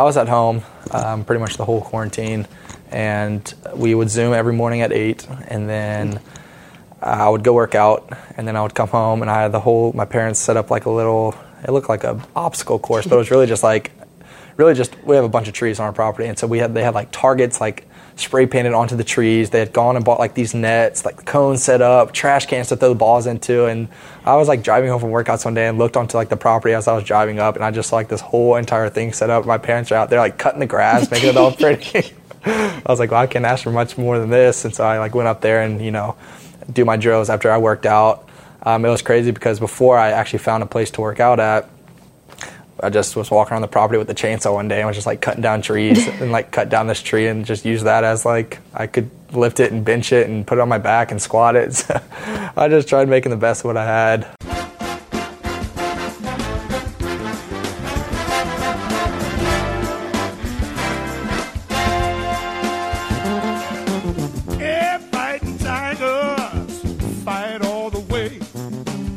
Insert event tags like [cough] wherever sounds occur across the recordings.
I was at home um, pretty much the whole quarantine, and we would Zoom every morning at 8, and then I would go work out, and then I would come home, and I had the whole, my parents set up like a little, it looked like an obstacle course, but it was really just like, really just, we have a bunch of trees on our property, and so we had, they had like targets like spray painted onto the trees. They had gone and bought like these nets, like cones set up, trash cans to throw the balls into. And I was like driving home from workouts one day and looked onto like the property as I was driving up, and I just saw like this whole entire thing set up. My parents are out there like cutting the grass, making it all pretty. [laughs] I was like, well, I can't ask for much more than this. And so I like went up there and you know do my drills after I worked out. Um, it was crazy because before I actually found a place to work out at, I just was walking around the property with the chainsaw one day and was just like cutting down trees [laughs] and like cut down this tree and just use that as like I could lift it and bench it and put it on my back and squat it. [laughs] So I just tried making the best of what I had.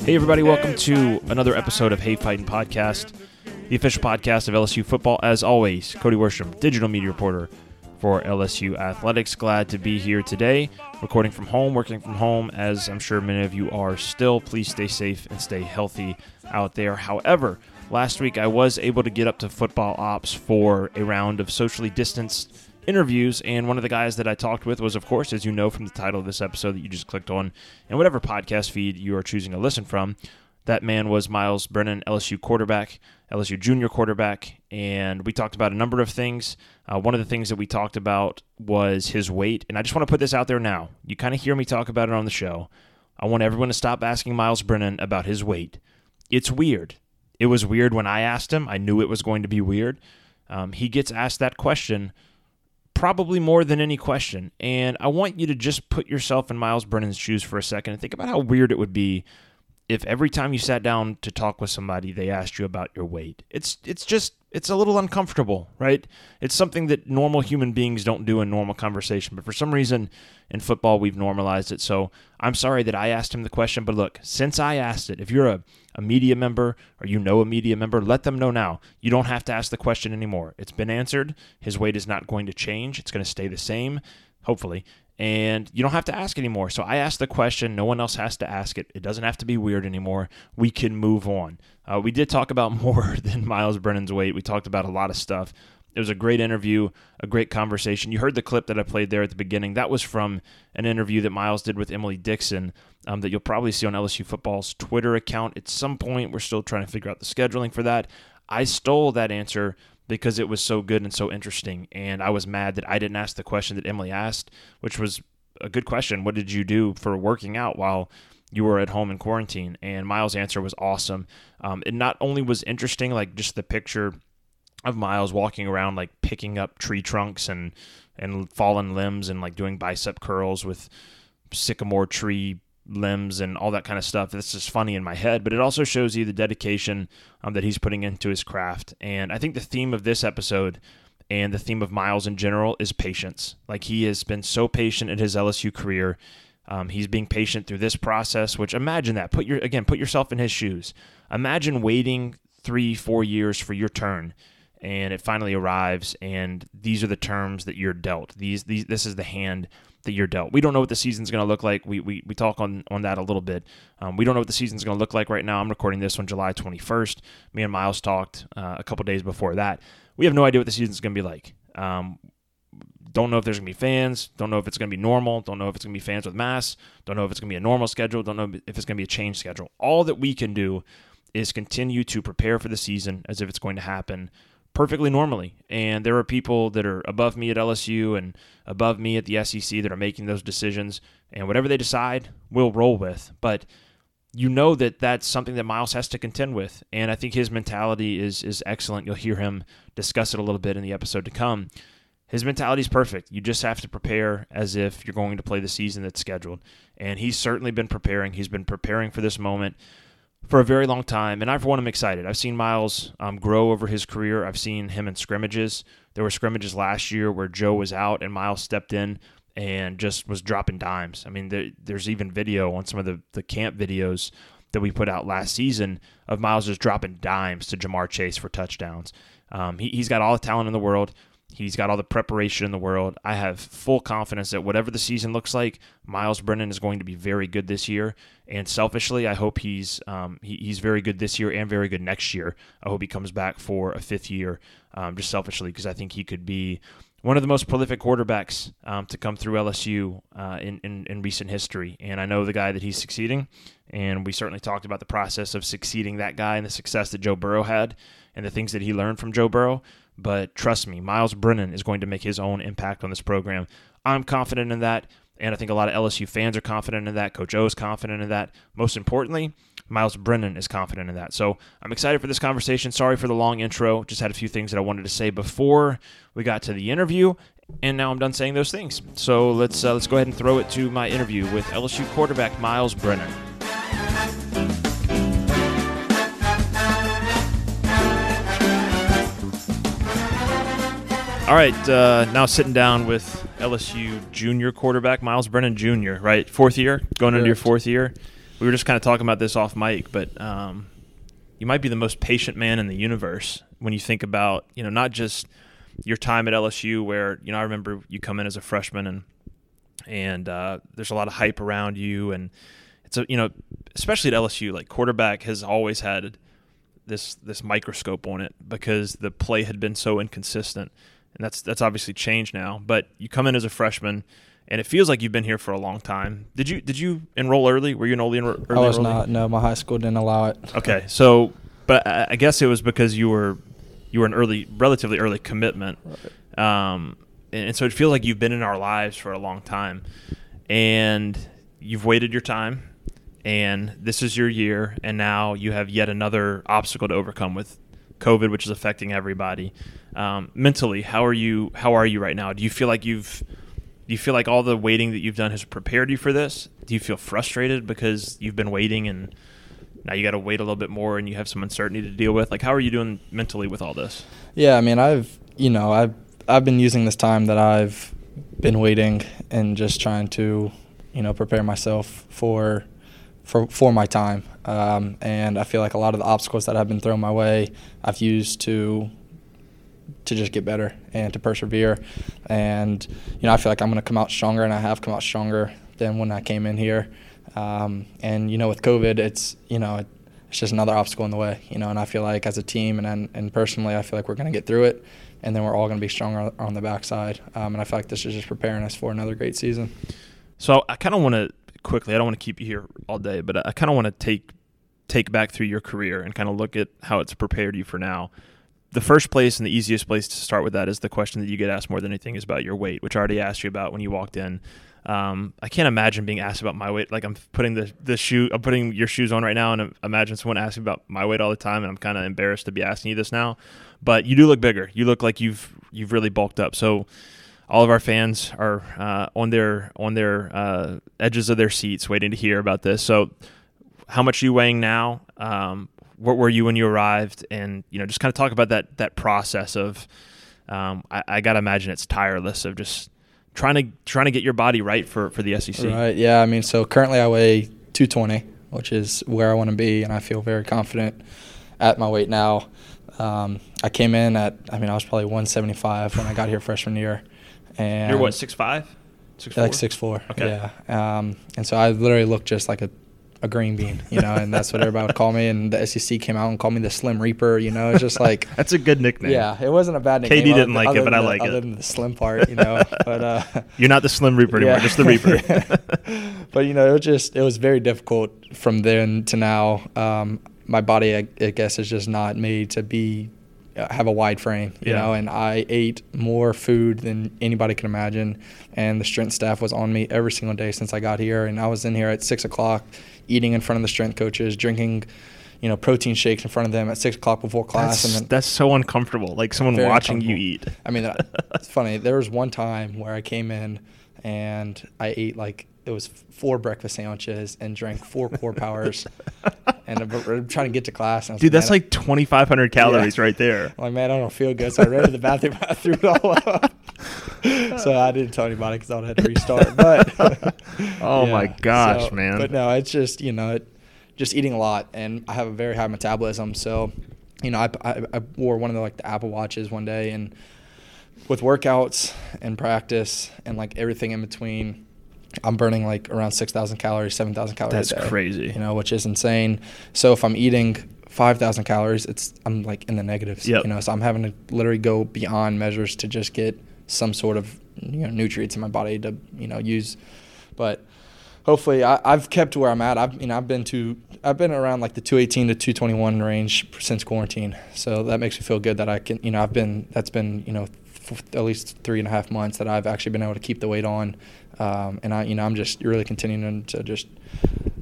Hey, everybody, welcome to another episode of Hey Fighting Podcast the official podcast of LSU football. As always, Cody Worsham, digital media reporter for LSU Athletics. Glad to be here today, recording from home, working from home, as I'm sure many of you are still. Please stay safe and stay healthy out there. However, last week I was able to get up to football ops for a round of socially distanced interviews, and one of the guys that I talked with was, of course, as you know from the title of this episode that you just clicked on, and whatever podcast feed you are choosing to listen from, that man was Myles Brennan, LSU quarterback. LSU junior quarterback, and we talked about a number of things. Uh, one of the things that we talked about was his weight, and I just want to put this out there now. You kind of hear me talk about it on the show. I want everyone to stop asking Myles Brennan about his weight. It's weird. It was weird when I asked him. I knew it was going to be weird. Um, he gets asked that question probably more than any question. And I want you to just put yourself in Myles Brennan's shoes for a second and think about how weird it would be if every time you sat down to talk with somebody they asked you about your weight it's it's just it's a little uncomfortable right? It's something that normal human beings don't do in normal conversation but for some reason in football we've normalized it. So i'm sorry that i asked him the question but look since i asked it if you're a, a media member or you know a media member let them know now. You don't have to ask the question anymore. It's been answered. His weight is not going to change. It's going to stay the same hopefully and you don't have to ask anymore. So I asked the question. No one else has to ask it. It doesn't have to be weird anymore. We can move on. Uh, we did talk about [laughs] more than Myles Brennan's weight. We talked about a lot of stuff. It was a great interview, a great conversation. You heard the clip that I played there at the beginning. That was from an interview that Myles did with Emily Dixon um, that you'll probably see on LSU football's Twitter account at some point. We're still trying to figure out the scheduling for that. I stole that answer because it was so good and so interesting. And I was mad that I didn't ask the question that Emily asked, which was a good question. What did you do for working out while you were at home in quarantine? And Myles' answer was awesome. Um, it not only was interesting, like just the picture of Myles walking around, like picking up tree trunks and and fallen limbs and like doing bicep curls with sycamore tree limbs and all that kind of stuff. This is funny in my head, but it also shows you the dedication um, that he's putting into his craft. And I think the theme of this episode and the theme of Myles in general is patience. Like he has been so patient in his LSU career. Um, he's being patient through this process. Which imagine that. Put your again, put yourself in his shoes. Imagine waiting three, four years for your turn and it finally arrives and these are the terms that you're dealt these, these this is the hand that you're dealt we don't know what the season's going to look like. We, we, we talk on, on that a little bit. Um, we don't know what the season's going to look like right now. I'm recording this on july 21st me and Myles talked uh, a couple days before that. We have no idea what the season's going to be like. Um, don't know if there's going to be fans. Don't know if it's going to be normal. Don't know if it's going to be fans with masks. Don't know if it's going to be a normal schedule. Don't know if it's going to be a change schedule. All that we can do is continue to prepare for the season as if it's going to happen perfectly normally. And there are people that are above me at LSU and above me at the SEC that are making those decisions. And whatever they decide, we'll roll with. But you know that that's something that Myles has to contend with. And I think his mentality is is excellent. You'll hear him discuss it a little bit in the episode to come. His mentality is perfect. You just have to prepare as if you're going to play the season that's scheduled. And he's certainly been preparing. He's been preparing for this moment for a very long time, and I for one am excited. I've seen Myles um, grow over his career. I've seen him in scrimmages. There were scrimmages last year where Joe was out and Myles stepped in and just was dropping dimes. I mean, there, there's even video on some of the, the camp videos that we put out last season of Myles just dropping dimes to Ja'Marr Chase for touchdowns. Um, he, he's got all the talent in the world. He's got all the preparation in the world. I have full confidence that whatever the season looks like, Myles Brennan is going to be very good this year. And selfishly, I hope he's um, he, he's very good this year and very good next year. I hope he comes back for a fifth year, um, just selfishly, because I think he could be one of the most prolific quarterbacks um, to come through LSU uh, in, in, in recent history. And I know the guy that he's succeeding, and we certainly talked about the process of succeeding that guy and the success that Joe Burrow had and the things that he learned from Joe Burrow. But trust me, Myles Brennan is going to make his own impact on this program. I'm confident in that. And I think a lot of LSU fans are confident in that. Coach O is confident in that. Most importantly, Myles Brennan is confident in that. So I'm excited for this conversation. Sorry for the long intro. Just had a few things that I wanted to say before we got to the interview, and now I'm done saying those things. So let's uh, let's go ahead and throw it to my interview with LSU quarterback Myles Brennan. All right, uh, now sitting down with LSU junior quarterback Myles Brennan Jr. Right, fourth year, going into your fourth year. We were just kind of talking about this off mic, but um, you might be the most patient man in the universe when you think about you know not just your time at LSU, where you know I remember you come in as a freshman and and uh, there's a lot of hype around you, and it's a you know especially at LSU, like quarterback has always had this this microscope on it because the play had been so inconsistent, and that's that's obviously changed now. But you come in as a freshman, and it feels like you've been here for a long time. Did you did you enroll early? Were you an early, enro- early I was enrollee? not. No, my high school didn't allow it. Okay, so but I I guess it was because you were you were an early, relatively early commitment, um, and, and so it feels like you've been in our lives for a long time, and you've waited your time, and this is your year, and now you have yet another obstacle to overcome with COVID, which is affecting everybody. Um, mentally, how are you? How are you right now? Do you feel like you've do you feel like all the waiting that you've done has prepared you for this? Do you feel frustrated because you've been waiting and now you got to wait a little bit more and you have some uncertainty to deal with? Like, how are you doing mentally with all this? Yeah, I mean, I've you know, I've I've been using this time that I've been waiting and just trying to, you know, prepare myself for for for my time. Um, and I feel like a lot of the obstacles that have been thrown my way, I've used to to just get better and to persevere. And you know, I feel like I'm going to come out stronger, and I have come out stronger than when I came in here. Um, and you know, with COVID, it's you know, it, it's just another obstacle in the way. You know, and I feel like as a team and and, personally, I feel like we're going to get through it, and then we're all going to be stronger on- on the backside. Um, and I feel like this is just preparing us for another great season. So I kind of want to quickly. I don't want to keep you here all day, but I kind of want to take take back through your career and kind of look at how it's prepared you for now. The first place and the easiest place to start with that is the question that you get asked more than anything is about your weight, which I already asked you about when you walked in. Um, I can't imagine being asked about my weight. Like I'm putting the the shoe, I'm putting your shoes on right now, and imagine someone asking about my weight all the time, and I'm kind of embarrassed to be asking you this now. But you do look bigger. You look like you've you've really bulked up. So all of our fans are uh, on their on their uh, edges of their seats waiting to hear about this. So, how much are you weighing now? Um, what were you when you arrived? And you know, just kind of talk about that that process of. Um, I, I gotta imagine it's tireless of just trying to trying to get your body right for for the SEC. Right. Yeah. I mean, so currently I weigh 220, which is where I want to be, and I feel very confident at my weight now. Um, I came in at, I mean, I was probably 175 when I got here freshman year, and You're what six five, six like six four. Okay. Yeah. Um, and so I literally looked just like a, a green bean, you know, and that's what everybody would call me. And the SEC came out and called me the Slim Reaper. You know, it's just like. [laughs] That's a good nickname. Yeah, it wasn't a bad nickname. Katie didn't like it, but I than the- like it. Other than the slim part, you know. [laughs] but uh, You're not the Slim Reaper anymore, just the Reaper. [laughs] but you know, it was just it was very difficult from then to now. Um, my body, I, I guess, is just not made to be Uh, have a wide frame, you Yeah. know. And I ate more food than anybody can imagine, and the strength staff was on me every single day since I got here. And I was in here at six o'clock, eating in front of the strength coaches, drinking. You know, protein shakes in front of them at six o'clock before class, That's, and then that's so uncomfortable. Like someone watching you eat. I mean, that- uh, [laughs] it's funny. There was one time where I came in and I ate like it was four breakfast sandwiches and drank four core powers, [laughs] and I'm, trying to get to class. And I was Dude, that's like 2,500 calories right there. [laughs] I'm like, man, I don't feel good. So I ran to the bathroom. [laughs] I threw it all up. [laughs] so I didn't tell anybody because I would have had to restart. But Oh my gosh, man. But no, it's just you know, it, just eating a lot, and I have a very high metabolism. So you know, I, I, I wore one of the like the Apple watches one day, and with workouts and practice and like everything in between, I'm burning like around six thousand calories, seven thousand calories. That's crazy. You know, which is insane. So if I'm eating five thousand calories, it's I'm like in the negatives. Yep. You know, so I'm having to literally go beyond measures to just get some sort of you know nutrients in my body to you know use, but hopefully I, I've kept where I'm at. I've you know I've been to I've been around like the 218 to 221 range since quarantine. So that makes me feel good that I can you know I've been that's been you know f- at least three and a half months that I've actually been able to keep the weight on, um, and I you know I'm just really continuing to just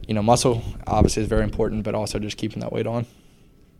you know muscle obviously is very important, but also just keeping that weight on.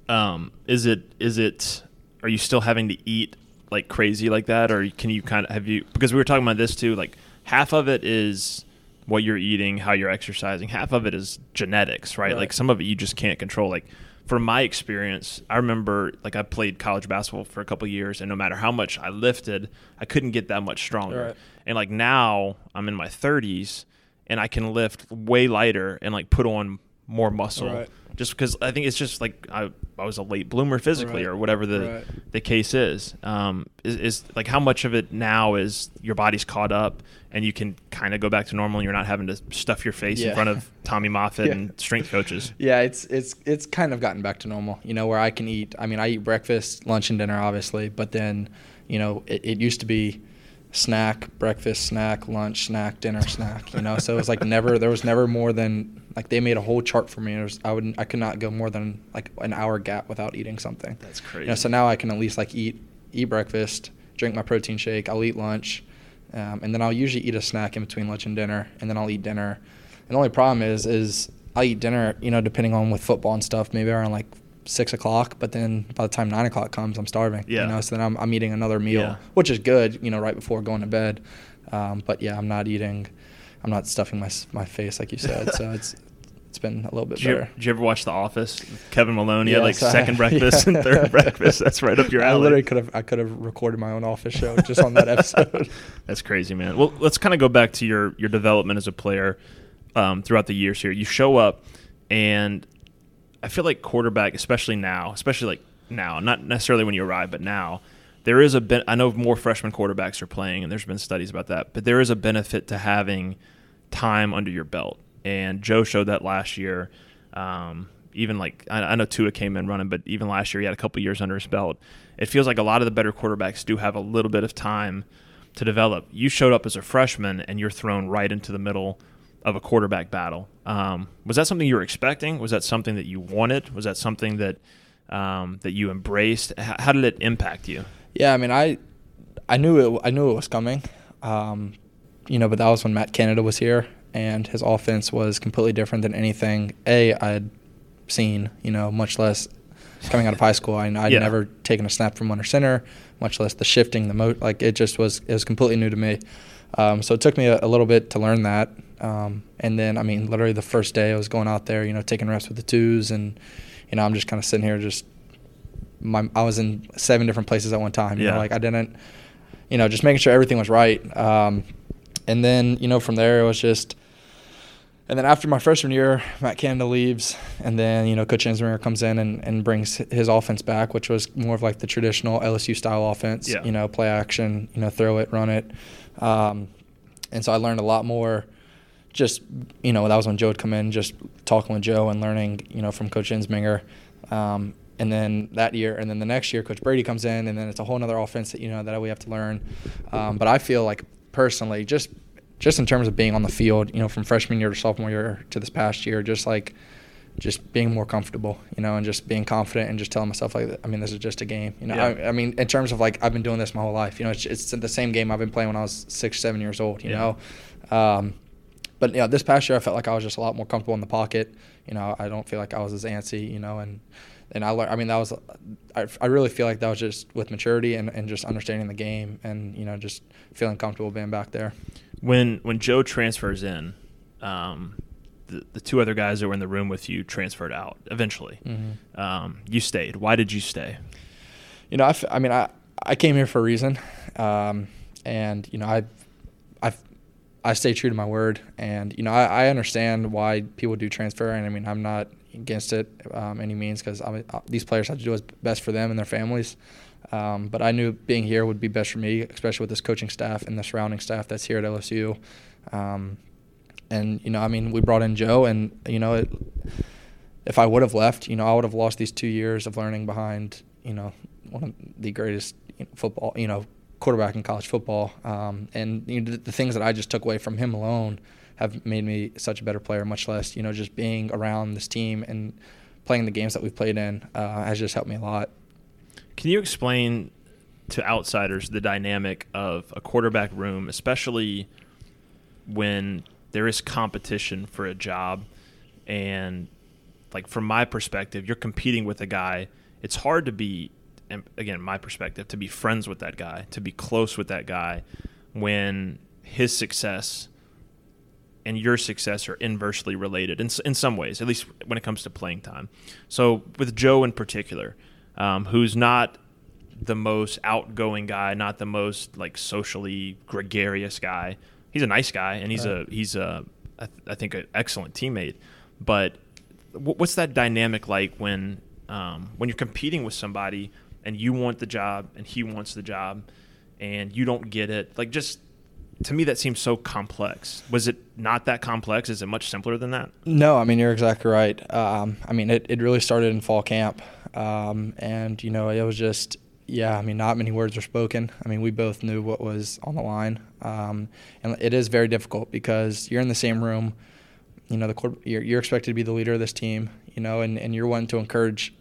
Um, is it is it? Are you still having to eat like crazy like that, or can you kind of have you? Because we were talking about this too. Like half of it is what you're eating, how you're exercising. Half of it is genetics, right? Right. Like some of it you just can't control. Like from my experience, I remember like I played college basketball for a couple years, and no matter how much I lifted, I couldn't get that much stronger. Right. And like now, I'm in my 30s, and I can lift way lighter and like put on more muscle. Right. Just because I think it's just like I, I was a late bloomer physically, Right. or whatever the Right. the case is. Um, is, is like how much of it now is your body's caught up and you can kind of go back to normal and you're not having to stuff your face in front of [laughs] Tommy Moffitt Yeah. and strength coaches. Yeah, it's it's it's kind of gotten back to normal. You know, where I can eat. I mean, I eat breakfast, lunch, and dinner, obviously. But then, you know, it, it used to be snack, breakfast, snack, lunch, snack, dinner, snack. You know, so it was like [laughs] never. There was never more than like they made a whole chart for me. Was, I would I could not go more than like an hour gap without eating something. That's crazy. You know, so now I can at least like eat eat breakfast, drink my protein shake. I'll eat lunch, um, and then I'll usually eat a snack in between lunch and dinner, and then I'll eat dinner. And the only problem is is I eat dinner, you know, depending on with football and stuff, maybe around like six o'clock. But then by the time nine o'clock comes, I'm starving. Yeah. You know, so then I'm, I'm eating another meal, Yeah. which is good, you know, right before going to bed. Um, but yeah, I'm not eating. I'm not stuffing my my face like you said. so it's it's been a little bit Did you, better. did you ever watch The Office? Kevin Maloney had like I- second [laughs] breakfast and third breakfast. That's right up your alley. I literally could have I could have recorded my own office show just on that [laughs] episode. That's crazy, man. Well, let's kind of go back to your your development as a player um, throughout the years here. You show up, and I feel like quarterback, especially now, especially like now, not necessarily when you arrive, but now, there is a ben- I know more freshman quarterbacks are playing, and there's been studies about that. But there is a benefit to having time under your belt, and Joe showed that last year. Um, even like I, I know Tua came in running, but even last year he had a couple years under his belt. It feels like a lot of the better quarterbacks do have a little bit of time to develop. You showed up as a freshman, and you're thrown right into the middle of a quarterback battle. Um, was that something you were expecting? Was that something that you wanted? Was that something that um, that you embraced? How did it impact you? Yeah, I mean, I I knew it. I knew it was coming. Um, you know, but that was when Matt Canada was here, and his offense was completely different than anything a I had seen. You know, much less coming out of high school. I, I'd Yeah. never taken a snap from under center, much less the shifting, the mo. Like it just was. It was completely new to me. Um, so it took me a, a little bit to learn that. Um, and then, I mean, literally the first day I was going out there, you know, taking reps with the twos, and you know, I'm just kind of sitting here just my I was in seven different places at one time. You Yeah. know, like I didn't, you know, just making sure everything was right. Um, and then you know from there it was just, and then after my freshman year, Matt Canada leaves, and then you know Coach Ensminger comes in and, and brings his offense back, which was more of like the traditional LSU style offense. Yeah. You know, play action, you know, throw it, run it. Um, and so I learned a lot more. Just you know, that was when Joe would come in, just talking with Joe and learning, you know, from Coach Ensminger. Um, and then that year, and then the next year, Coach Brady comes in, and then it's a whole other offense that you know that we have to learn. Um, but I feel like personally, just just in terms of being on the field, you know, from freshman year to sophomore year to this past year, just like just being more comfortable, you know, and just being confident and just telling myself like, I mean, this is just a game, you know. Yeah. I, I mean, in terms of like, I've been doing this my whole life, you know, it's, it's the same game I've been playing when I was six, seven years old, you Yeah. know. Um, but yeah, this past year I felt like I was just a lot more comfortable in the pocket. You know, I don't feel like I was as antsy, you know, and and I learned. I mean, that was I, I really feel like that was just with maturity and, and just understanding the game and you know just feeling comfortable being back there. When when Joe transfers in, um, the, the two other guys that were in the room with you transferred out eventually. Mm-hmm. Um, you stayed. Why did you stay? You know, I, f- I mean, I I came here for a reason, um, and you know, I I I stay true to my word, and you know, I, I understand why people do transfer, and I mean, I'm not against it um, any means because uh, these players have to do what's best for them and their families. Um, but I knew being here would be best for me, especially with this coaching staff and the surrounding staff that's here at LSU. Um, and you know, I mean, we brought in Joe, and you know, it, if I would have left, you know, I would have lost these two years of learning behind, you know, one of the greatest football, you know, quarterback in college football. Um, and you know, the, the things that I just took away from him alone have made me such a better player. Much less, you know, just being around this team and playing the games that we've played in uh, has just helped me a lot. Can you explain to outsiders the dynamic of a quarterback room, especially when there is competition for a job and like from my perspective you're competing with a guy it's hard to be again my perspective to be friends with that guy to be close with that guy when his success and your success are inversely related in, in some ways, at least when it comes to playing time. So with Joe in particular, um, who's not the most outgoing guy, not the most like socially gregarious guy. He's a nice guy, and he's right. a he's a I, th- I think an excellent teammate. But w- what's that dynamic like when um, when you're competing with somebody and you want the job and he wants the job and you don't get it? Like just to me that seems so complex. Was it not that complex? Is it much simpler than that? No, I mean you're exactly right. Um, I mean it, it really started in fall camp, um, and you know it was just yeah. I mean not many words were spoken. I mean we both knew what was on the line, um, and it is very difficult because you're in the same room. You know the you're, you're expected to be the leader of this team. You know, and, and you're one to encourage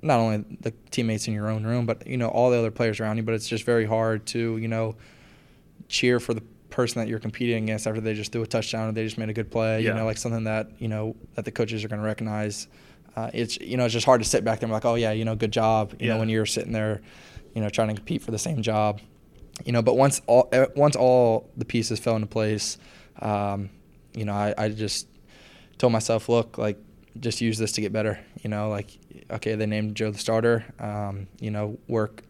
not only the teammates in your own room, but you know all the other players around you. But it's just very hard to you know cheer for the person that you're competing against after they just threw a touchdown or they just made a good play. Yeah. You know, like something that you know that the coaches are going to recognize. Uh, it's you know it's just hard to sit back there and be like, oh yeah, you know, good job. You yeah. know, when you're sitting there, you know, trying to compete for the same job. You know, but once all eh, once all the pieces fell into place, um, you know, I, I just told myself, look, like just use this to get better. You know, like okay, they named Joe the starter. Um, you know, work,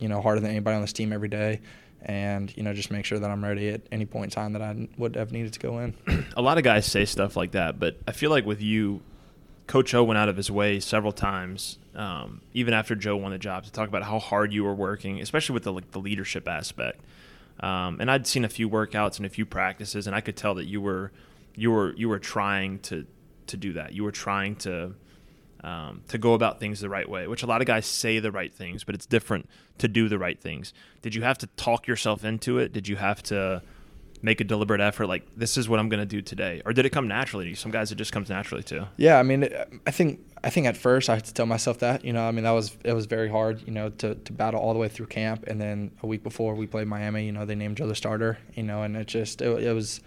you know, harder than anybody on this team every day and you know just make sure that I'm ready at any point in time that I would have needed to go in. [clears throat] a lot of guys say stuff like that, but I feel like with you, Coach O went out of his way several times, um, even after Joe won the job, to talk about how hard you were working, especially with the like, the leadership aspect. Um, and I'd seen a few workouts and a few practices, and I could tell that you were you were you were trying to to do that. You were trying to um, to go about things the right way, which a lot of guys say the right things, but it's different to do the right things. Did you have to talk yourself into it? Did you have to make a deliberate effort, like this is what I'm going to do today, or did it come naturally to you? Some guys it just comes naturally to. Yeah, I mean, I think I think at first I had to tell myself that. You know, I mean that was it was very hard. You know, to to battle all the way through camp, and then a week before we played Miami, you know, they named Joe the starter. You know, and it just it, it was.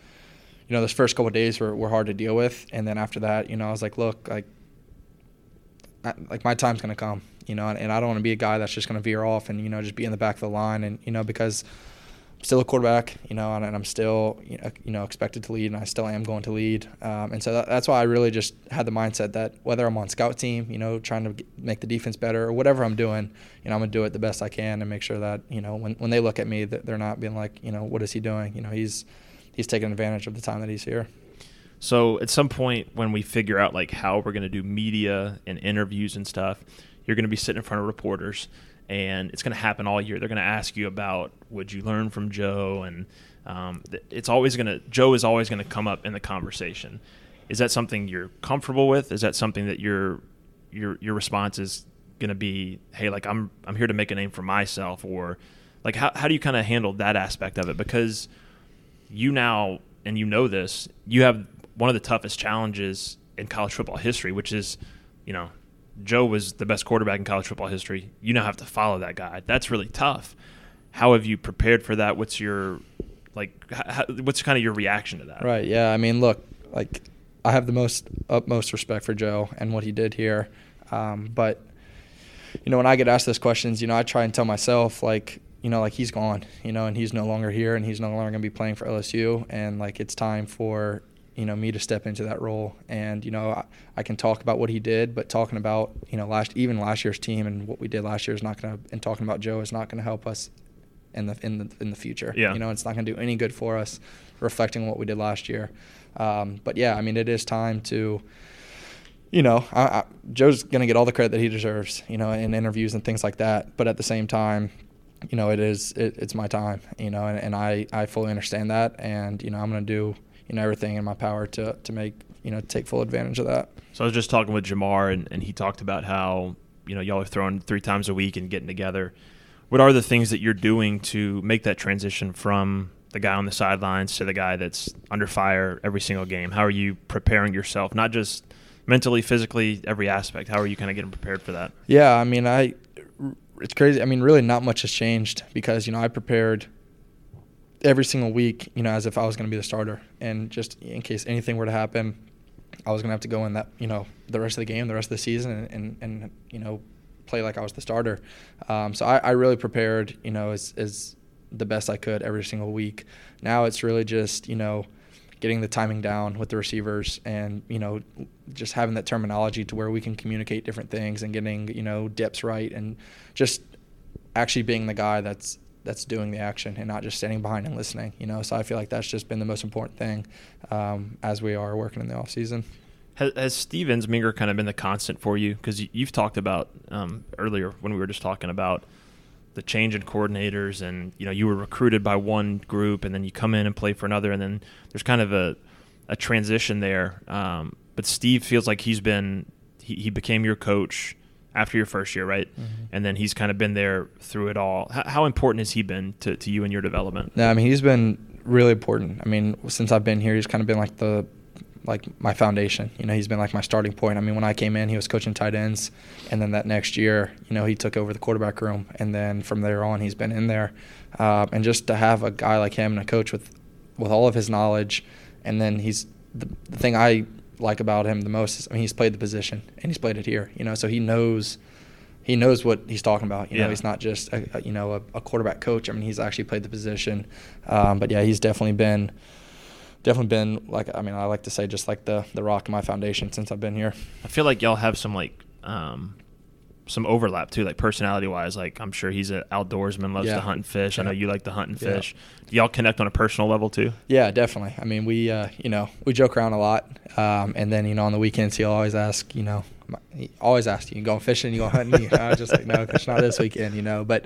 You know, those first couple days were, were hard to deal with, and then after that, you know, I was like, "Look, like like my time's gonna come, you know, and, and I don't want to be a guy that's just gonna veer off and you know just be in the back of the line, and you know because I'm still a quarterback, you know, and, and I'm still you know expected to lead, and I still am going to lead, um, and so that, that's why I really just had the mindset that whether I'm on scout team, you know, trying to make the defense better or whatever I'm doing, you know, I'm gonna do it the best I can and make sure that you know when when they look at me that they're not being like, you know, what is he doing? You know, he's he's taking advantage of the time that he's here. So at some point when we figure out like how we're going to do media and interviews and stuff, you're going to be sitting in front of reporters, and it's going to happen all year. They're going to ask you about would you learn from Joe, and um, it's always going to Joe is always going to come up in the conversation. Is that something you're comfortable with? Is that something that your your your response is going to be, hey, like I'm I'm here to make a name for myself, or like how how do you kind of handle that aspect of it? Because you now and you know this, you have one of the toughest challenges in college football history, which is, you know, Joe was the best quarterback in college football history. You now have to follow that guy. That's really tough. How have you prepared for that? What's your like? How, what's kind of your reaction to that? Right. Yeah. I mean, look, like I have the most utmost respect for Joe and what he did here, um, but you know, when I get asked those questions, you know, I try and tell myself like, you know, like he's gone, you know, and he's no longer here, and he's no longer going to be playing for LSU, and like it's time for you know me to step into that role and you know I, I, can talk about what he did but talking about you know last even last year's team and what we did last year is not going to and talking about Joe is not going to help us in the in the in the future yeah. you know it's not going to do any good for us reflecting what we did last year um, but yeah I mean it is time to you know, I, I, Joe's going to get all the credit that he deserves, you know, in interviews and things like that. But at the same time, you know, it is it, it's my time, you know, and, and I, I fully understand that, and you know, I'm going to do you know everything in my power to to make you know take full advantage of that. So I was just talking with Ja'Marr, and, and he talked about how you know y'all are throwing three times a week and getting together. What are the things that you're doing to make that transition from the guy on the sidelines to the guy that's under fire every single game? How are you preparing yourself, not just mentally, physically, every aspect? How are you kind of getting prepared for that? Yeah, I mean, I it's crazy. I mean, really, not much has changed because you know I prepared every single week, you know, as if I was going to be the starter, and just in case anything were to happen, I was going to have to go in that you know the rest of the game, the rest of the season, and and, and you know play like I was the starter. Um, so I, I really prepared, you know, as as the best I could every single week. Now it's really just you know getting the timing down with the receivers and you know just having that terminology to where we can communicate different things and getting you know dips right and just actually being the guy that's that's doing the action and not just standing behind and listening you know? So i feel like that's just been the most important thing um, as we are working in the off season. Has, has Steve Ensminger kind of been the constant for you? Because you've talked about um, earlier when we were just talking about the change in coordinators and you know you were recruited by one group and then you come in and play for another and then there's kind of a, a transition there. Um, but steve feels like he's been he, he became your coach after your first year right mm-hmm. and then he's kind of been there through it all how, how important has he been to, to you and your development Yeah, i mean he's been really important i mean since i've been here he's kind of been like the like my foundation. You know, he's been like my starting point. I mean, when I came in, he was coaching tight ends, and then that next year, you know, he took over the quarterback room, and then from there on, he's been in there. Uh, and just to have a guy like him and a coach with with all of his knowledge, and then he's the, the thing I like about him the most is I mean, he's played the position and he's played it here. You know, so he knows he knows what he's talking about. You yeah. know, he's not just a, a you know a, a, quarterback coach. I mean, he's actually played the position. Um, but yeah, he's definitely been definitely been like I mean I like to say just like the the rock of my foundation since I've been here. I feel like y'all have some like um, some overlap too, like personality wise. Like I'm sure he's an outdoorsman, loves yeah. to hunt and fish. Yeah. I know you like to hunt and fish. Do y'all connect on a personal level too? Yeah, definitely. I mean, we uh, you know we joke around a lot, um, and then you know on the weekends he'll always ask you know he always asks you, you going fishing, you going hunting? I was just like, no, [laughs] it's not this weekend, you know. But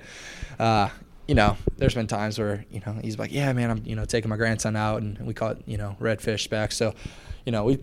uh, you know, there's been times where, you know, he's like, yeah, man, I'm, you know, taking my grandson out and we caught, you know, redfish back. So, you know, we,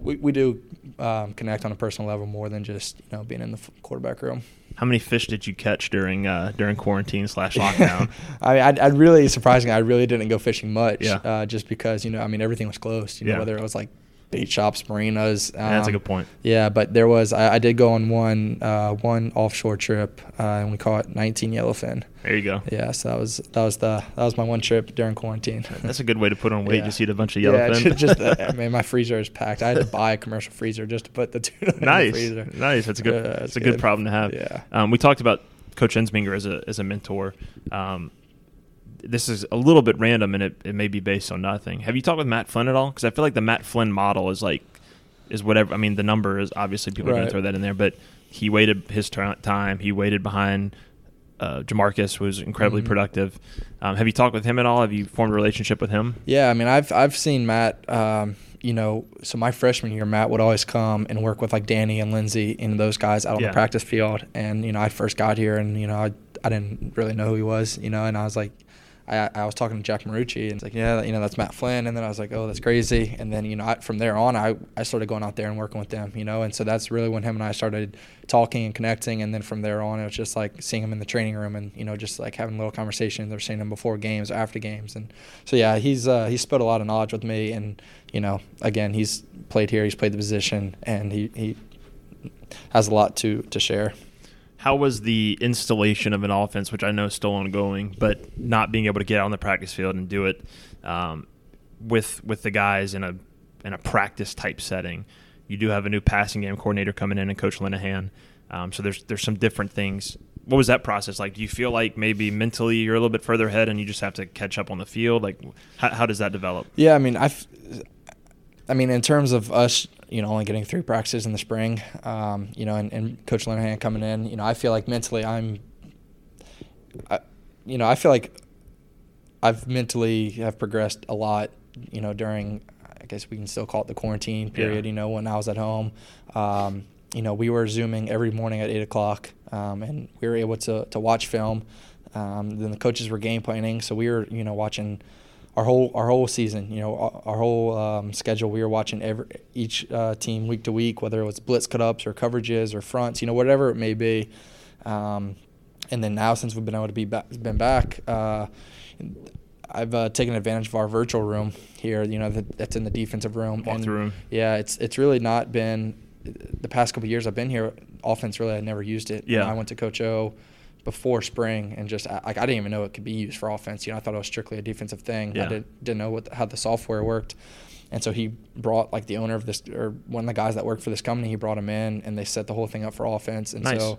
we, we do um, connect on a personal level more than just, you know, being in the quarterback room. How many fish did you catch during uh, during quarantine slash lockdown? [laughs] I mean, I, I really surprisingly, I really didn't go fishing much, yeah. uh, just because you know, I mean, everything was closed. You know, yeah. whether it was like bait shops, marinas. Um, yeah, that's a good point. Yeah, but there was I, I did go on one uh, one offshore trip uh, and we caught 19 yellowfin. There you go. Yeah, so that was that was the that was my one trip during quarantine. [laughs] That's a good way to put on weight. Yeah. Just eat a bunch of yellowfin. Yeah, just uh, [laughs] I mean my freezer is packed. I had to buy a commercial freezer just to put the tuna nice. in the freezer. Nice. That's a good. Uh, that's, a good. good. problem to have. Yeah. Um, we talked about Coach Ensminger as a as a mentor. Um, this is a little bit random and it, it may be based on nothing. Have you talked with Matt Flynn at all? Because I feel like the Matt Flynn model is like is whatever. I mean, the number is obviously people right. are going to throw that in there, but he waited his time. He waited behind uh, JaMarcus, was incredibly mm-hmm. productive. Um, have you talked with him at all? Have you formed a relationship with him? Yeah, I mean, I've I've seen Matt. Um, you know, so my freshman year, Matt would always come and work with like Danny and Lindsey and those guys out on yeah. the practice field. And you know, I first got here, and you know, I I didn't really know who he was. You know, and I was like I, I was talking to Jack Marucci and it's like, yeah, you know, that's Matt Flynn. And then I was like, oh, that's crazy. And then, you know, I, from there on, I, I started going out there and working with them, you know, and so that's really when him and I started talking and connecting. And then from there on, it was just like seeing him in the training room and, you know, just like having little conversations or seeing him before games or after games. And so, yeah, he's, uh, he's spent a lot of knowledge with me. And, you know, again, he's played here, he's played the position, and he, he has a lot to, to share how was the installation of an offense, which I know is still ongoing, but not being able to get out on the practice field and do it um, with with the guys in a in a practice type setting? You do have a new passing game coordinator coming in, and Coach Linehan. Um, so there's there's some different things. What was that process like? Do you feel like maybe mentally you're a little bit further ahead, and you just have to catch up on the field? Like, how, how does that develop? Yeah, I mean, I, I mean, in terms of us you know, only getting three practices in the spring, um, you know, and, and Coach Linehan coming in, you know, I feel like mentally I'm, I, you know, I feel like I've mentally have progressed a lot, you know, during, I guess we can still call it the quarantine period. Yeah. You know, when I was at home, um, you know, we were zooming every morning at eight o'clock, um, and we were able to to watch film. Um, then the coaches were game planning, so we were you know watching our whole our whole season. You know, our, our whole um, schedule. We were watching every each uh, team week to week, whether it was blitz cut ups or coverages or fronts. You know, whatever it may be. Um, and then now, since we've been able to be back, been back, uh, I've uh, taken advantage of our virtual room here. You know, that, that's in the defensive room. Walk and room. Yeah, it's it's really not been the past couple years I've been here. Offense really, I never used it. You know, Yeah. I went to Coach O before spring and just like I didn't even know it could be used for offense. You know, I thought it was strictly a defensive thing. Yeah. I didn't didn't know what the, how the software worked. And so he brought like the owner of this or one of the guys that worked for this company. He brought him in and they set the whole thing up for offense. And Nice. so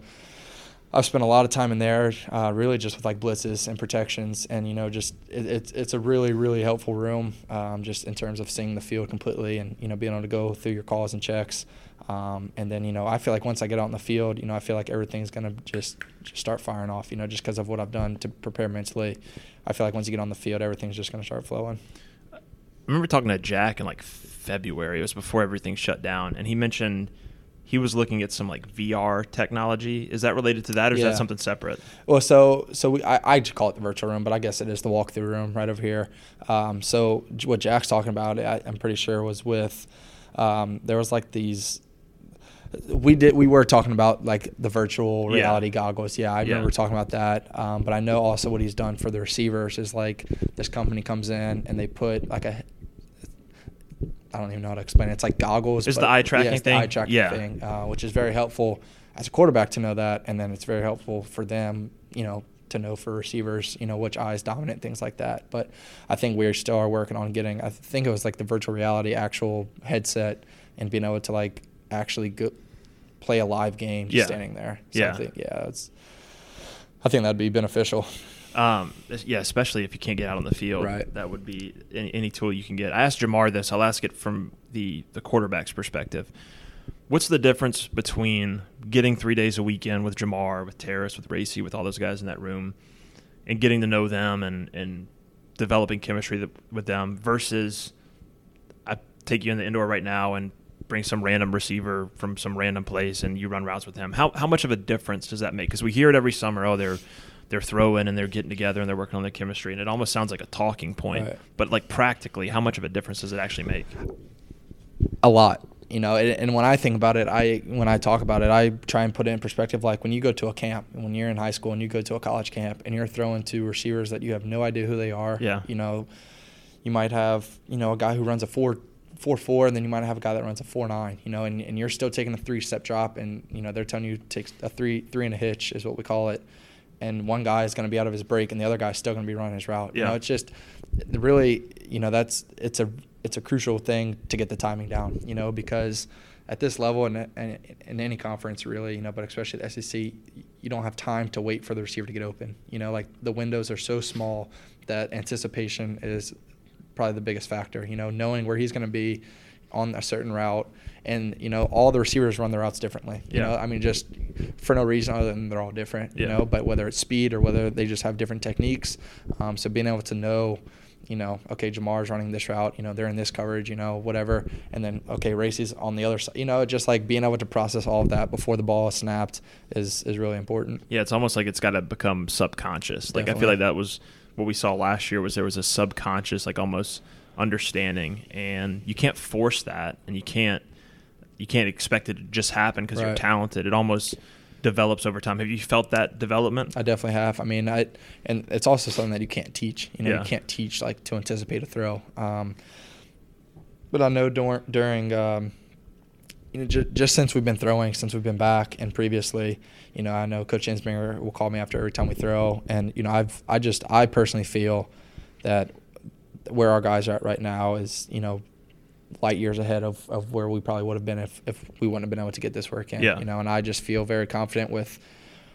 I've spent a lot of time in there, uh, really just with like blitzes and protections, and you know, just it, it's it's a really really helpful room, um, just in terms of seeing the field completely, and you know, being able to go through your calls and checks, um, and then you know, I feel like once I get out in the field, you know, I feel like everything's gonna just, just start firing off, you know, just because of what I've done to prepare mentally. I feel like once you get on the field, everything's just gonna start flowing. I remember talking to Jack in like February. It was before everything shut down, and he mentioned he was looking at some like VR technology. Is that related to that, or is that something separate? Well, so so we I, I just call it the virtual room, but I guess it is the walkthrough room right over here. Um, so what Jack's talking about, I, I'm pretty sure was with um, there was like these. We did. We were talking about like the virtual Yeah. reality goggles. Yeah, I Yeah. remember talking about that. Um, but I know also what he's done for the receivers is like this company comes in and they put like a. I don't even know how to explain it. It's like goggles. Is but- the eye tracking yeah, it's the thing? eye tracking Yeah. thing, uh, which is very helpful as a quarterback to know that, and then it's very helpful for them, you know, to know for receivers, you know, which eye is dominant, things like that. But I think we still are working on getting. I think it was like the virtual reality actual headset and being able to like actually go play a live game just Yeah. standing there. So Yeah. I think, yeah, it's. I think that'd be beneficial. Um, yeah, especially if you can't get out on the field. Right. That would be any, any tool you can get. I asked Ja'Marr this. I'll ask it from the the quarterback's perspective. What's the difference between getting three days a weekend with Ja'Marr, with Terrace, with Racey, with all those guys in that room, and getting to know them and and developing chemistry that, with them versus I take you in the indoor right now and bring some random receiver from some random place and you run routes with him. How how much of a difference does that make? Because we hear it every summer. Oh, they're they're throwing and they're getting together and they're working on their chemistry, and it almost sounds like a talking point. Right. But like practically, how much of a difference does it actually make? a lot you know and, and when i think about it i when i talk about it i try and put it in perspective like when you go to a camp when you're in high school and you go to a college camp and you're throwing to receivers that you have no idea who they are Yeah. you know you might have you know a guy who runs a four four four and then you might have a guy that runs a four nine you know and, and you're still taking a three step drop and you know they're telling you take a three three and a hitch is what we call it and one guy is going to be out of his break and the other guy's still going to be running his route Yeah. you know it's just really you know that's it's a it's a crucial thing to get the timing down you know because at this level and in, in any conference really you know but especially the SEC you don't have time to wait for the receiver to get open you know like the windows are so small that anticipation is probably the biggest factor you know knowing where he's going to be on a certain route and you know all the receivers run their routes differently you Yeah. know I mean just for no reason other than they're all different you know but whether it's speed or whether they just have different techniques um, so being able to know you know, okay, Ja'Marr's running this route, you know, they're in this coverage, you know, whatever. And then, okay, Racey's on the other side. You know, just like being able to process all of that before the ball is snapped is, is really important. Yeah, it's almost like it's got to become subconscious. Like I feel like that was what we saw last year was there was a subconscious like almost understanding and you can't force that and you can't you can't expect it to just happen because you're talented. It almost develops over time. Have you felt that development? I definitely have. I mean, I and it's also something that you can't teach. You know, Yeah. you can't teach like to anticipate a throw. Um, but I know during during um, you know j- just since we've been throwing, since we've been back, and previously, you know, I know Coach Ensminger will call me after every time we throw, and you know, I've I just I personally feel that where our guys are at right now is you know light years ahead of, of where we probably would have been if, if we wouldn't have been able to get this work in. Yeah. You know, and I just feel very confident with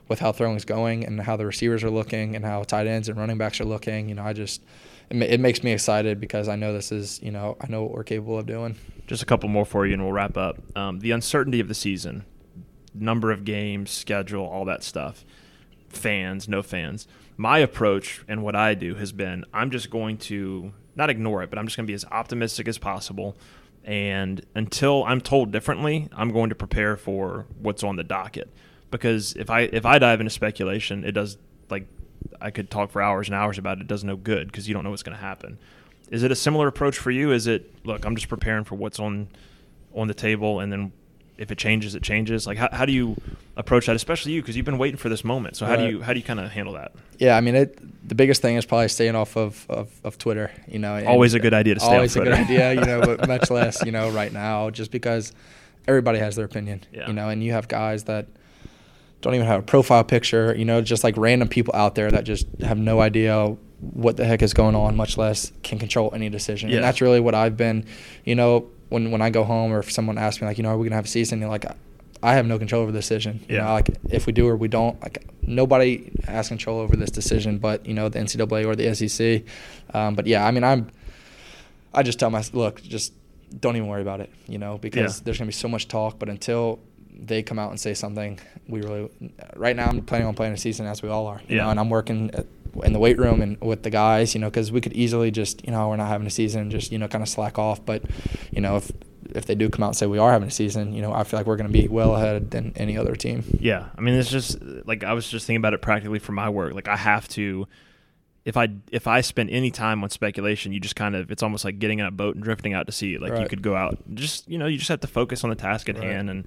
with how throwing's going and how the receivers are looking and how tight ends and running backs are looking. You know, I just it, it makes me excited because I know this is you know I know what we're capable of doing. Just a couple more for you, and we'll wrap up. Um, the uncertainty of the season, number of games, schedule, all that stuff. Fans, no fans. My approach and what I do has been I'm just going to not ignore it, but I'm just going to be as optimistic as possible. And until I'm told differently, I'm going to prepare for what's on the docket. Because if I if I dive into speculation, it does like I could talk for hours and hours about it. It does no good because you don't know what's going to happen. Is it a similar approach for you? Is it look? I'm just preparing for what's on on the table, and then if it changes, it changes. Like how, how do you approach that, especially you because you've been waiting for this moment. So how Right. do you how do you kind of handle that? Yeah, I mean, it, the biggest thing is probably staying off of, of, of Twitter. You know, Always a good idea to stay off always a good idea. You know, but [laughs] much less you know right now, just because everybody has their opinion. Yeah. You know, and you have guys that don't even have a profile picture. You know, just like random people out there that just have no idea what the heck is going on, much less can control any decision. Yeah. And that's really what I've been. You know, when when I go home or if someone asks me like, you know, are we gonna have a season? You're like. I have no control over the decision. You Yeah. know, like if we do or we don't, like nobody has control over this decision, but you know the NCAA or the SEC. Um, but yeah, I mean, I'm. I just tell myself, look, just don't even worry about it. You know, because Yeah. there's gonna be so much talk, but until they come out and say something, we really. Right now, I'm planning on playing a season as we all are. You Yeah. know, and I'm working uh, in the weight room and with the guys. You know, because we could easily just, you know, we're not having a season, just you know, kind of slack off. But, you know, if if they do come out and say we are having a season, you know, I feel like we're going to be well ahead than any other team. Yeah, I mean, it's just like I was just thinking about it practically for my work. Like I have to, if I if I spend any time on speculation, you just kind of it's almost like getting in a boat and drifting out to sea. Like you could go out, just you know, you just have to focus on the task at Right. hand and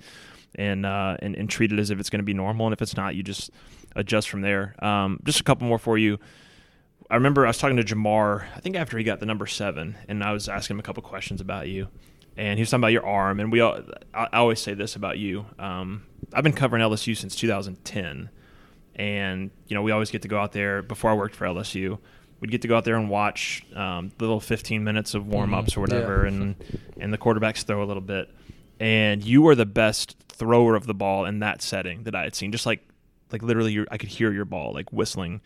and uh, and and treat it as if it's going to be normal. And if it's not, you just adjust from there. Um, just a couple more for you. I remember I was talking to Ja'Marr, I think after he got the number seven, and I was asking him a couple questions about you. And he was talking about your arm, and we all, I I always say this about you. Um, I've been covering LSU since 2010, and you know we always get to go out there. Before I worked for LSU, we'd get to go out there and watch um, the little 15 minutes of warm ups or Mhm, yeah. whatever, and and the quarterbacks throw a little bit. And you were the best thrower of the ball in that setting that I had seen. Just like like literally, I could hear your ball like whistling,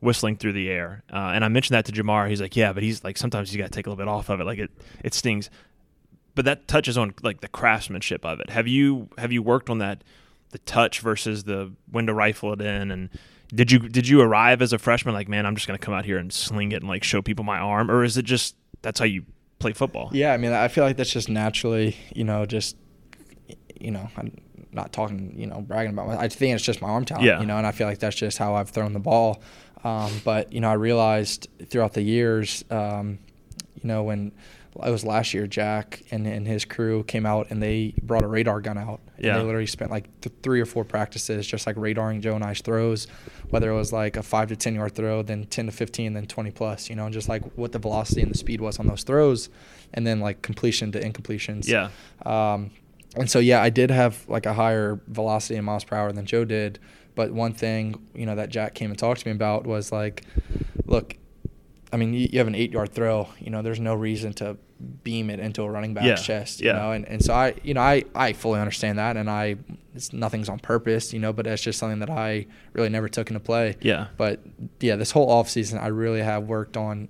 whistling through the air. Uh, and I mentioned that to Ja'Marr. He's like, "Yeah, but he's like sometimes you got to take a little bit off of it. Like it it stings." But that touches on like the craftsmanship of it. Have you have you worked on that, the touch versus the when to rifle it in, and did you did you arrive as a freshman like, man, I'm just gonna come out here and sling it and like show people my arm, or is it just that's how you play football? Yeah, I mean, I feel like that's just naturally, you know, just, you know, I'm not talking, you know, bragging about my. I think it's just my arm talent, Yeah. you know, and I feel like that's just how I've thrown the ball. Um, but you know, I realized throughout the years, um, you know, when it was last year, Jack and, and his crew came out and they brought a radar gun out. And Yeah. They literally spent like th- three or four practices just like radaring Joe and I's throws, whether it was like a five to 10 yard throw, then 10 to 15, then 20 plus, you know, and just like what the velocity and the speed was on those throws. And then like completion to incompletions. Yeah. Um, and so yeah, I did have like a higher velocity in miles per hour than Joe did. But one thing you know that Jack came and talked to me about was like, look, I mean you, you have an eight yard throw. You know, there's no reason to beam it into a running back's Yeah, chest. yeah. You know, and, and so I you know I I fully understand that, and I it's nothing's on purpose. You know, but that's just something that I really never took into play. Yeah. But yeah, this whole off season, I really have worked on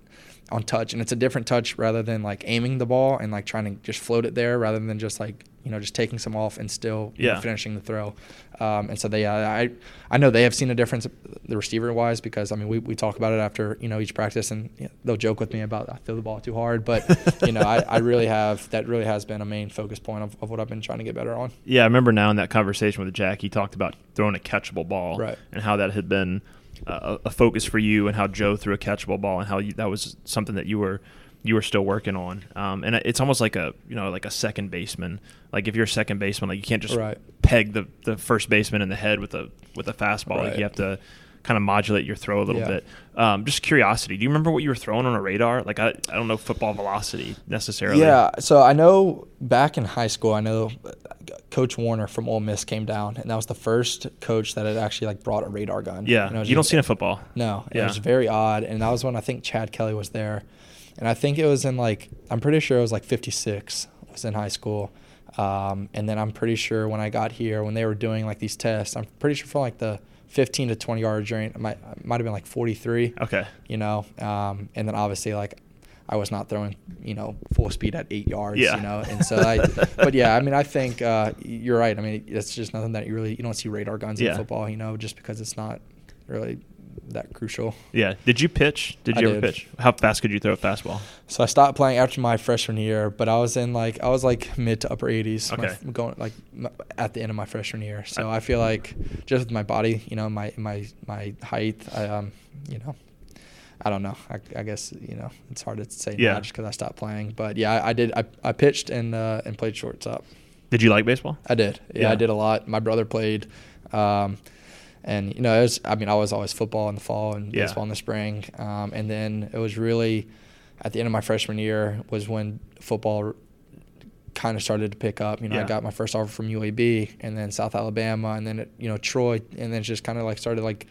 on touch, and it's a different touch rather than like aiming the ball and like trying to just float it there, rather than just like you know just taking some off and still you know, finishing the throw. Um, and so they, uh, I I know they have seen a difference the receiver wise because I mean we, we talk about it after you know each practice and you know, they'll joke with me about I throw the ball too hard, but you know I, I really have that really has been a main focus point of, of what I've been trying to get better on. Yeah, I remember now in that conversation with Jack, he talked about throwing a catchable ball Right. and how that had been uh, a focus for you, and how Joe threw a catchable ball, and how you, that was something that you were you were still working on. Um, and it's almost like a you know like a second baseman. Like if you're a second baseman, like you can't just Right. peg the, the first baseman in the head with a with a fastball. Like you have to kind of modulate your throw a little Yeah. bit. Um, just curiosity. Do you remember what you were throwing on a radar? Like I, I don't know football velocity necessarily. Yeah, so I know back in high school, I know uh, Coach Warner from Ole Miss came down, and that was the first coach that had actually like brought a radar gun. Yeah. And it was you don't see it in football. No, yeah. it was very odd, and that was when I think Chad Kelly was there, and I think it was in like I'm pretty sure it was like 56 was in high school, um, and then I'm pretty sure when I got here when they were doing like these tests, I'm pretty sure from like the 15 to 20 yard range, it might it might have been like 43 Okay. you know. Um, and then obviously like I was not throwing, you know, full speed at eight yards, Yeah. you know. And so I, [laughs] but yeah, I mean, I think uh, you're right. I mean, it's just nothing that you really you don't see radar guns Yeah. in football, you know, just because it's not really that crucial. Yeah. Did you pitch? Did I you ever did. pitch? How fast could you throw a fastball? So I stopped playing after my freshman year, but I was in like I was like mid to upper 80s. my- Okay. going like at the end of my freshman year. So I feel like just with my body, you know, my my my height, I um, you know, I don't know. I, I guess you know it's hard to say Yeah. now just because I stopped playing. But yeah, I, I did. I, I pitched and uh, and played shortstop. Did you like baseball? I did. Yeah, Yeah. I did a lot. My brother played, um, and you know, it was. I mean, I was always football in the fall and Yeah. baseball in the spring, um, and then it was really at the end of my freshman year was when football kind of started to pick up. You know, Yeah. I got my first offer from UAB, and then South Alabama, and then you know Troy, and then it just kind of like started like.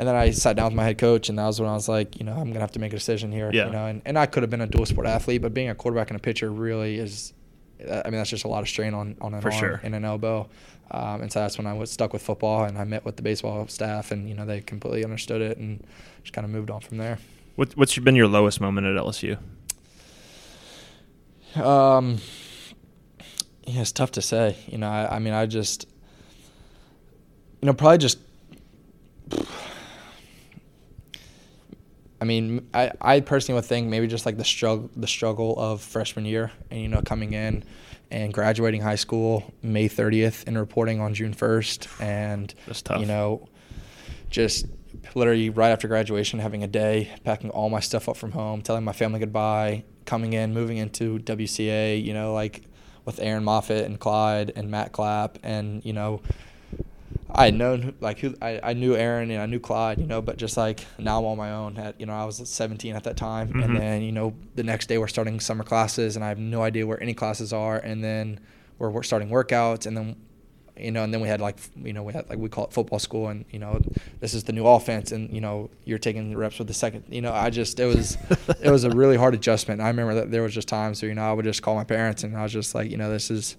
And then I sat down with my head coach, and that was when I was like, you know, I'm gonna have to make a decision here. Yeah. You know, and, and I could have been a dual sport athlete, but being a quarterback and a pitcher really is, I mean, that's just a lot of strain on on an For arm sure. and an elbow. Um, and so that's when I was stuck with football, and I met with the baseball staff, and you know they completely understood it, and just kind of moved on from there. What, what's been your lowest moment at LSU? Um, yeah, it's tough to say. You know, I, I mean, I just, you know, probably just. I mean, I, I personally would think maybe just like the struggle the struggle of freshman year and you know coming in and graduating high school May 30th and reporting on June 1st and you know just literally right after graduation having a day packing all my stuff up from home telling my family goodbye coming in moving into WCA you know like with Aaron Moffitt and Clyde and Matt Clapp and you know I had known like who I, I knew Aaron and I knew Clyde, you know, but just like now I'm on my own. At you know, I was 17 at that time, Mhm. and then you know the next day we're starting summer classes, and I have no idea where any classes are, and then we're, we're starting workouts, and then you know, and then we had like you know we had like we call it football school, and you know this is the new offense, and you know you're taking reps with the second. You know, I just it was it was a really hard adjustment. I remember that there was just times where you know I would just call my parents, and I was just like, you know, this is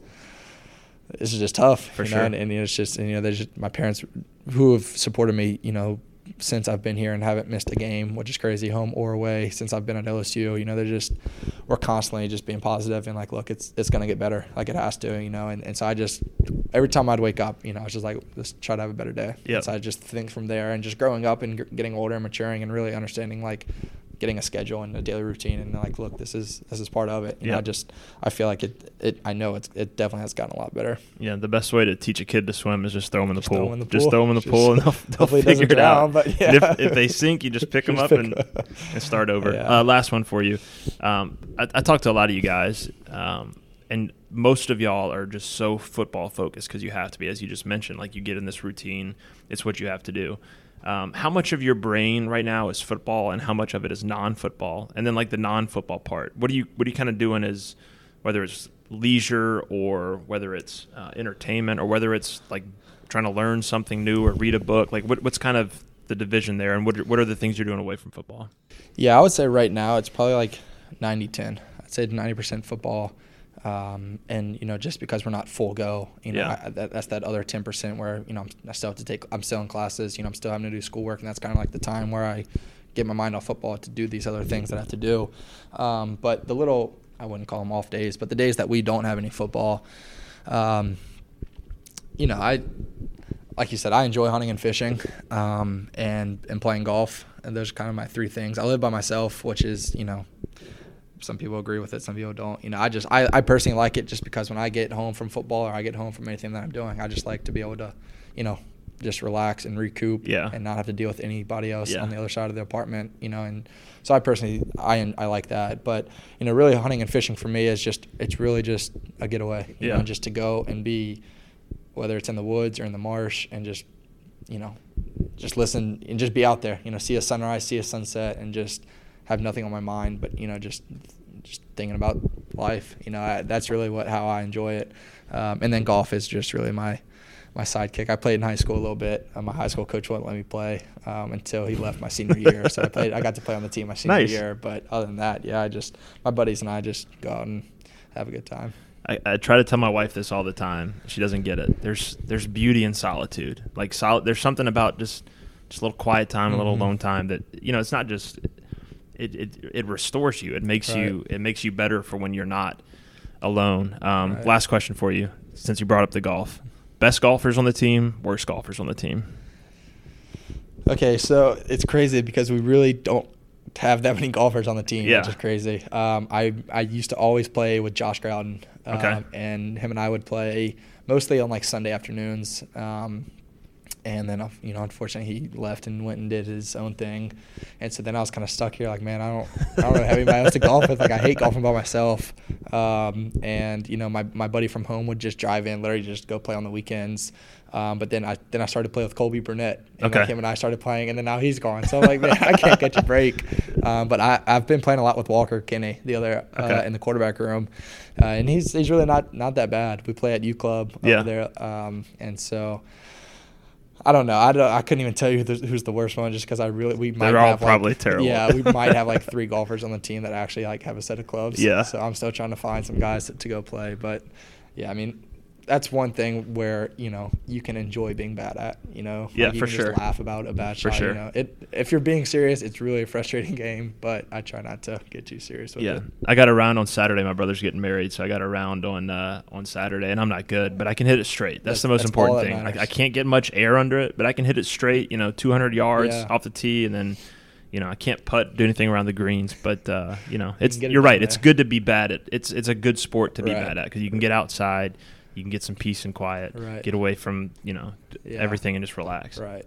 this is just tough For you sure. know, and, and it's just and, you know there's just my parents who have supported me you know since I've been here and haven't missed a game which is crazy home or away since I've been at LSU you know they're just we're constantly just being positive and like look it's it's gonna get better like it has to you know and, and so I just every time I'd wake up you know I was just like let's try to have a better day Yep. and so I just think from there and just growing up and g- getting older and maturing and really understanding like getting a schedule and a daily routine and like look this is this is part of it you know I just I feel like it it I know it's it definitely has gotten a lot better Yeah, the best way to teach a kid to swim is just throw them in the Just throw pool. 'em in the Just throw them in the Just- pool, and they'll, [laughs] they'll hopefully it doesn't figure it out. but yeah. if, if they sink, you just pick [laughs] them up pick and, up. and start over. Yeah. Uh, last one for you. Um, I, I talked to a lot of you guys, um, and most of y'all are just so football focused because you have to be, as you just mentioned. Like you get in this routine, it's what you have to do. Um, how much of your brain right now is football, and how much of it is non-football? And then like the non-football part, what are you what are you kind of doing is whether it's leisure or whether it's uh, entertainment or whether it's like trying to learn something new or read a book? Like what, what's kind of the division there, and what what are the things you're doing away from football? Yeah, I would say right now it's probably like 90-10. I'd say 90% football. Um, and you know, just because we're not full go, you know, Yeah. I, that, that's that other 10% where you know I'm, I still have to take. I'm still in classes. You know, I'm still having to do schoolwork, and that's kind of like the time where I get my mind off football to do these other things that I have to do. Um, but the little, I wouldn't call them off days, but the days that we don't have any football, um, you know, I like you said, I enjoy hunting and fishing, um, and and playing golf. And those are kind of my three things. I live by myself, which is you know, some people agree with it, some people don't. You know, I just I, I personally like it just because when I get home from football or I get home from anything that I'm doing, I just like to be able to, you know, just relax and recoup, Yeah. and not have to deal with anybody else Yeah. on the other side of the apartment. You know, and so I personally I I like that. But you know, really hunting and fishing for me is just it's really just a getaway. You Yeah. know, just to go and be whether it's in the woods or in the marsh and just you know just listen and just be out there you know see a sunrise see a sunset and just have nothing on my mind but you know just just thinking about life you know I, that's really what how i enjoy it um, and then golf is just really my my sidekick i played in high school a little bit uh, my high school coach wouldn't let me play um, until he left my senior year so i played i got to play on the team my senior Nice. year but other than that yeah i just my buddies and i just go out and have a good time I, I try to tell my wife this all the time. She doesn't get it. There's there's beauty in solitude. Like sol- there's something about just just a little quiet time, a little Mhm. alone time that you know. It's not just it it, it restores you. It makes you it makes you better for when you're not alone. Um, Right. Last question for you, since you brought up the golf. Best golfers on the team, worst golfers on the team. Okay, so it's crazy because we really don't have that many golfers on the team, Yeah. which is crazy. Um, I I used to always play with Josh Growden, um, Okay. and him and I would play mostly on like Sunday afternoons. Um, and then, you know, unfortunately, he left and went and did his own thing. And so then I was kind of stuck here, like, man, I don't, I don't really have anybody else to golf with. Like, I hate golfing by myself. Um, and you know, my, my buddy from home would just drive in, literally just go play on the weekends. Um, but then I then I started to play with Colby Burnett. And Okay. like him and I started playing, and then now he's gone. So I'm like, man, I can't catch a break. Um, but I I've been playing a lot with Walker Kinney, the other uh, Okay. in the quarterback room, uh, and he's he's really not not that bad. We play at U Club over Yeah. there, um, and so. I don't know. I, don't, I couldn't even tell you who the, who's the worst one, just because I really we might They're all have like- probably terrible. Yeah, we might have like [laughs] three golfers on the team that actually like have a set of clubs. Yeah. So I'm still trying to find some guys to, to go play, but yeah, I mean, that's one thing where you know you can enjoy being bad at. You know, Yeah, Like, you for can sure. Just laugh about a bad For shot. sure. You know, it if you're being serious, it's really a frustrating [laughs] game, but I try not to get too serious with Yeah, it. I got a round on Saturday. My brother's getting married, so I got a round on uh, on Saturday, and I'm not good, but I can hit it straight. That's, That's- the most that's important thing. Like, I can't get much air under it, but I can hit it straight. You know, 200 yards Yeah. off the tee, and then you know I can't putt, do anything around the greens. But uh, you know, it's you're right. It's good to be bad at. It's it's a good sport to be Right. bad at because you can get outside, you can get some peace and quiet, Right. get away from you know Yeah. everything and just relax. Right.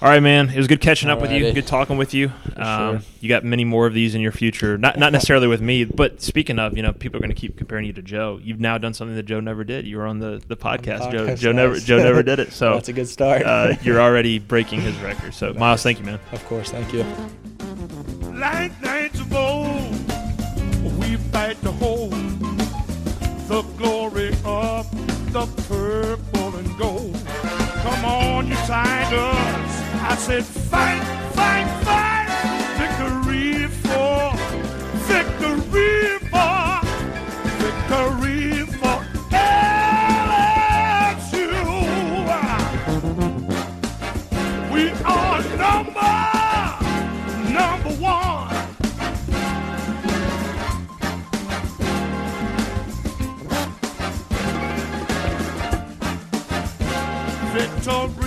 All right, man. It was good catching up with you. Good talking with you. Um, sure. You got many more of these in your future. Not not [laughs] necessarily with me, but speaking of, you know, people are going to keep comparing you to Joe. You've now done something that Joe never did. You were on the, the podcast. Joe podcast, Joe never nice. Joe never did it. [laughs] So That's a good start. uh, you're [laughs] already breaking his record. So Myles, thank you, man. of course. Thank you. like nights of old, we fight to hold the glory the purple and gold. Come on, you Tigers. I said, fight, fight, fight. Victory for, victory for, victory Victory